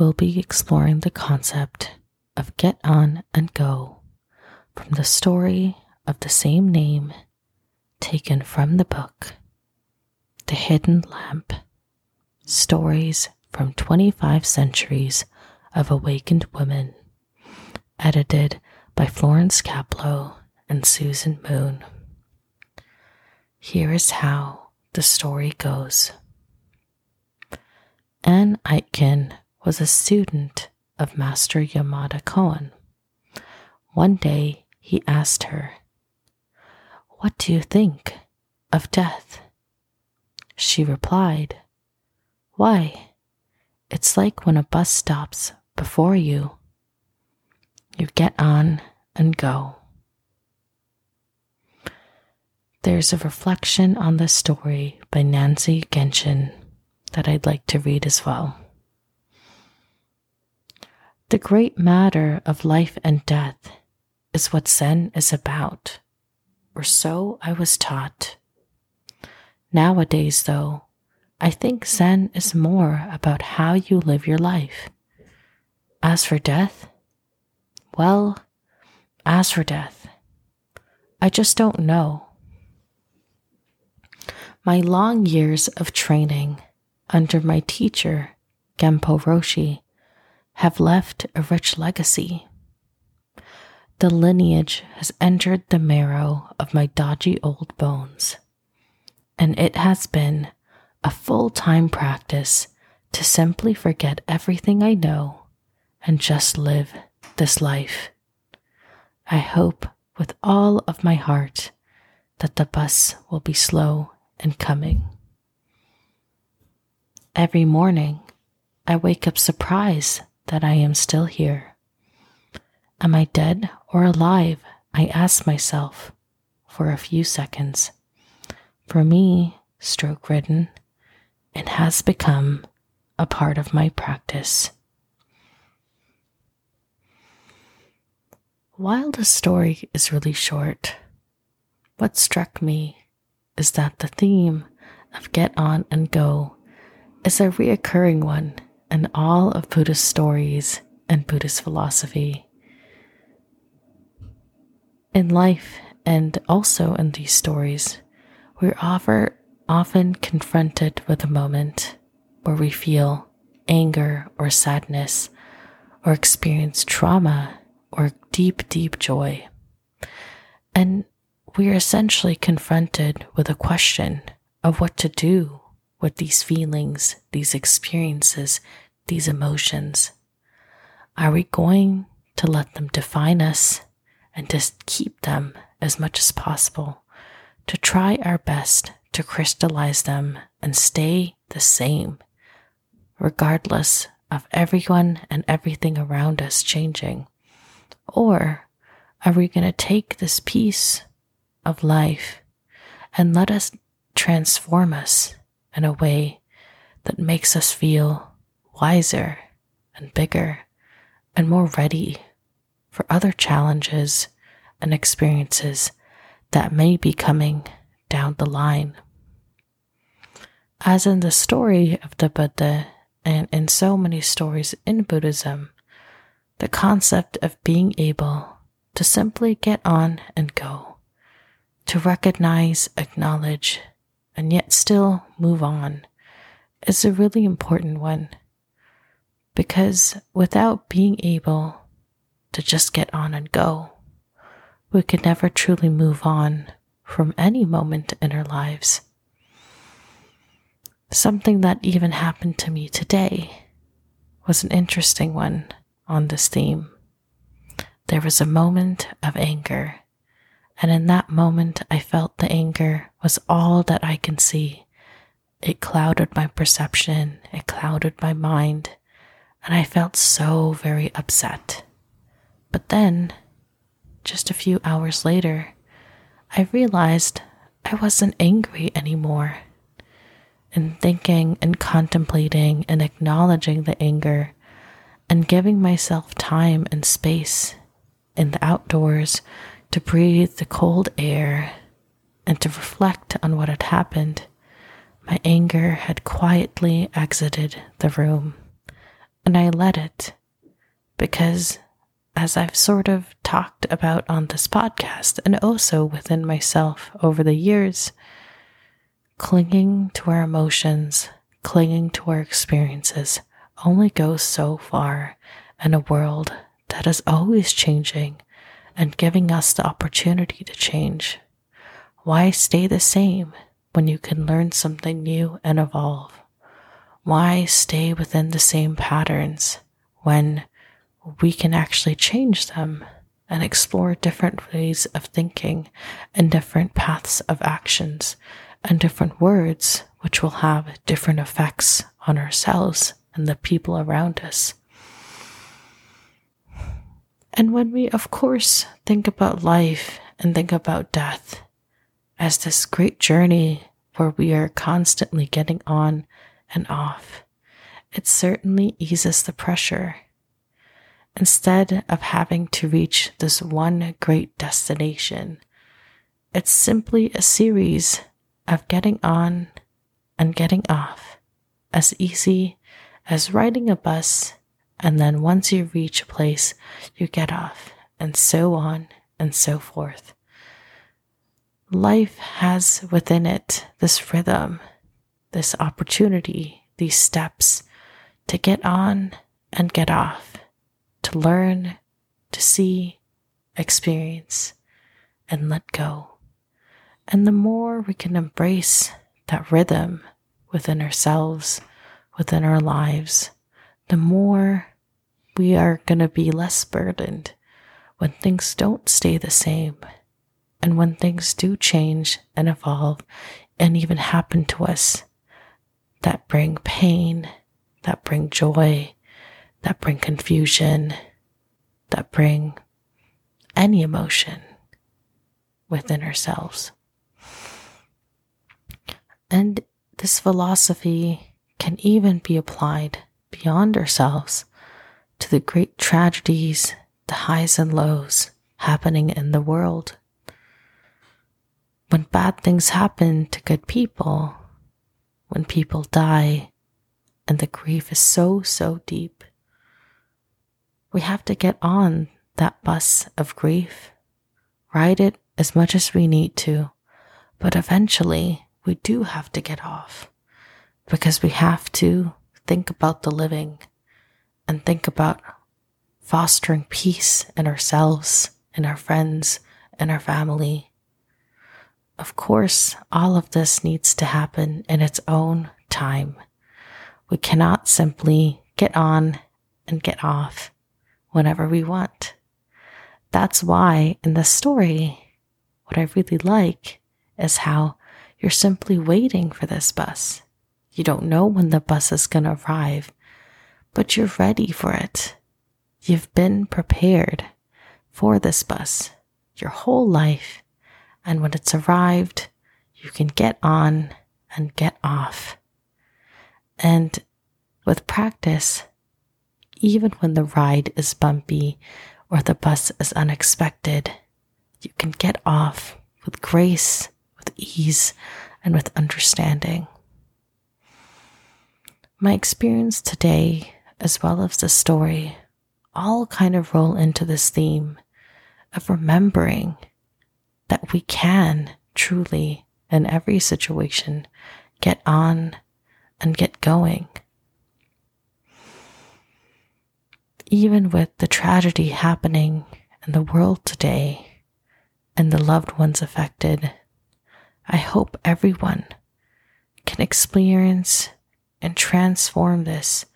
we'll be exploring the concept of get on and go from the story of the same name taken from the book The Hidden Lamp Stories from 25 Centuries of Awakened Women, edited by Florence Caplow and Susan Moon. Here is how the story goes. Anne Aitken was a student of Master Yamada Koun. One day he asked her, What do you think of death? She replied, Why, it's like when a bus stops before you. You get on and go. There's a reflection on the story by Nancy Genshin that I'd like to read as well. The great matter of life and death is what Zen is about, or so I was taught. Nowadays, though, I think Zen is more about how you live your life. As for death, well, as for death, I just don't know. My long years of training under my teacher, Genpo Roshi, have left a rich legacy. The lineage has entered the marrow of my dodgy old bones, and it has been a full time practice to simply forget everything I know and just live this life. I hope with all of my heart that the bus will be slow and coming. Every morning, I wake up surprised that I am still here. Am I dead or alive? I ask myself for a few seconds. For me, stroke ridden, it has become a part of my practice. While the story is really short, what struck me is that the theme of get on and go is a reoccurring one in all of Buddhist stories and Buddhist philosophy. In life and also in these stories, we're offer, often confronted with a moment where we feel anger or sadness or experience trauma or deep, deep joy. And we are essentially confronted with a question of what to do with these feelings, these experiences, these emotions. Are we going to let them define us and just keep them as much as possible? To try our best to crystallize them and stay the same, regardless of everyone and everything around us changing? Or are we going to take this piece of life and let us transform us in a way that makes us feel wiser and bigger and more ready for other challenges and experiences that may be coming down the line. As in the story of the Buddha and in so many stories in Buddhism, the concept of being able to simply get on and go, to recognize, acknowledge, and yet still move on is a really important one. Because without being able to just get on and go, we could never truly move on from any moment in our lives. Something that even happened to me today was an interesting one on this theme. There was a moment of anger, and in that moment, I felt the anger was all that I can see. It clouded my perception, it clouded my mind, and I felt so very upset. But then, just a few hours later, I realized I wasn't angry anymore. And thinking and contemplating and acknowledging the anger and giving myself time and space in the outdoors to breathe the cold air and to reflect on what had happened, my anger had quietly exited the room. And I let it because, as I've sort of talked about on this podcast and also within myself over the years, clinging to our emotions, clinging to our experiences only goes so far in a world that is always changing and giving us the opportunity to change. Why stay the same when you can learn something new and evolve? Why stay within the same patterns when we can actually change them and explore different ways of thinking and different paths of actions and different words, which will have different effects on ourselves and the people around us? And when we, of course, think about life and think about death as this great journey where we are constantly getting on and off, it certainly eases the pressure. Instead of having to reach this one great destination, it's simply a series of getting on and getting off, as easy as riding a bus and then once you reach a place, you get off, and so on and so forth. Life has within it this rhythm, this opportunity, these steps to get on and get off, to learn, to see, experience, and let go. And the more we can embrace that rhythm within ourselves, within our lives, the more we are going to be less burdened when things don't stay the same and when things do change and evolve and even happen to us that bring pain, that bring joy, that bring confusion, that bring any emotion within ourselves. And this philosophy can even be applied beyond ourselves to the great tragedies, the highs and lows happening in the world. When bad things happen to good people, when people die, and the grief is so, so deep, we have to get on that bus of grief, ride it as much as we need to, but eventually we do have to get off because we have to think about the living and think about fostering peace in ourselves, in our friends, in our family. Of course, all of this needs to happen in its own time. We cannot simply get on and get off whenever we want. That's why in the story, what I really like is how you're simply waiting for this bus. You don't know when the bus is going to arrive but you're ready for it. You've been prepared for this bus your whole life, and when it's arrived, you can get on and get off. And with practice, even when the ride is bumpy or the bus is unexpected, you can get off with grace, with ease, and with understanding. My experience today as well as the story all kind of roll into this theme of remembering that we can truly, in every situation, get on and get going. Even with the tragedy happening in the world today and the loved ones affected, I hope everyone can experience and transform this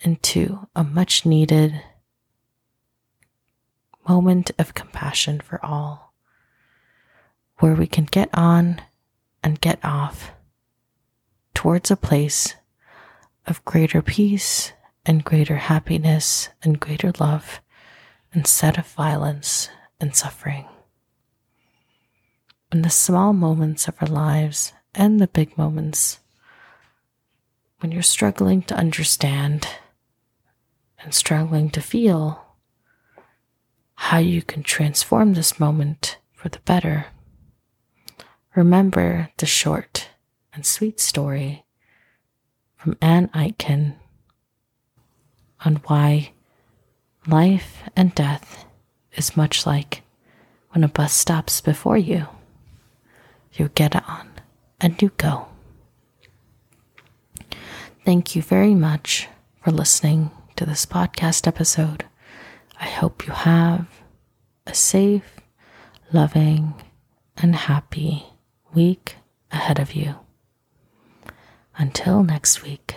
into a much needed moment of compassion for all, where we can get on and get off towards a place of greater peace and greater happiness and greater love instead of violence and suffering. In the small moments of our lives and the big moments, when you're struggling to understand and struggling to feel how you can transform this moment for the better, remember the short and sweet story from Anne Aitken on why life and death is much like when a bus stops before you. You get on and you go. Thank you very much for listening to this podcast episode. I hope you have a safe, loving, and happy week ahead of you. Until next week.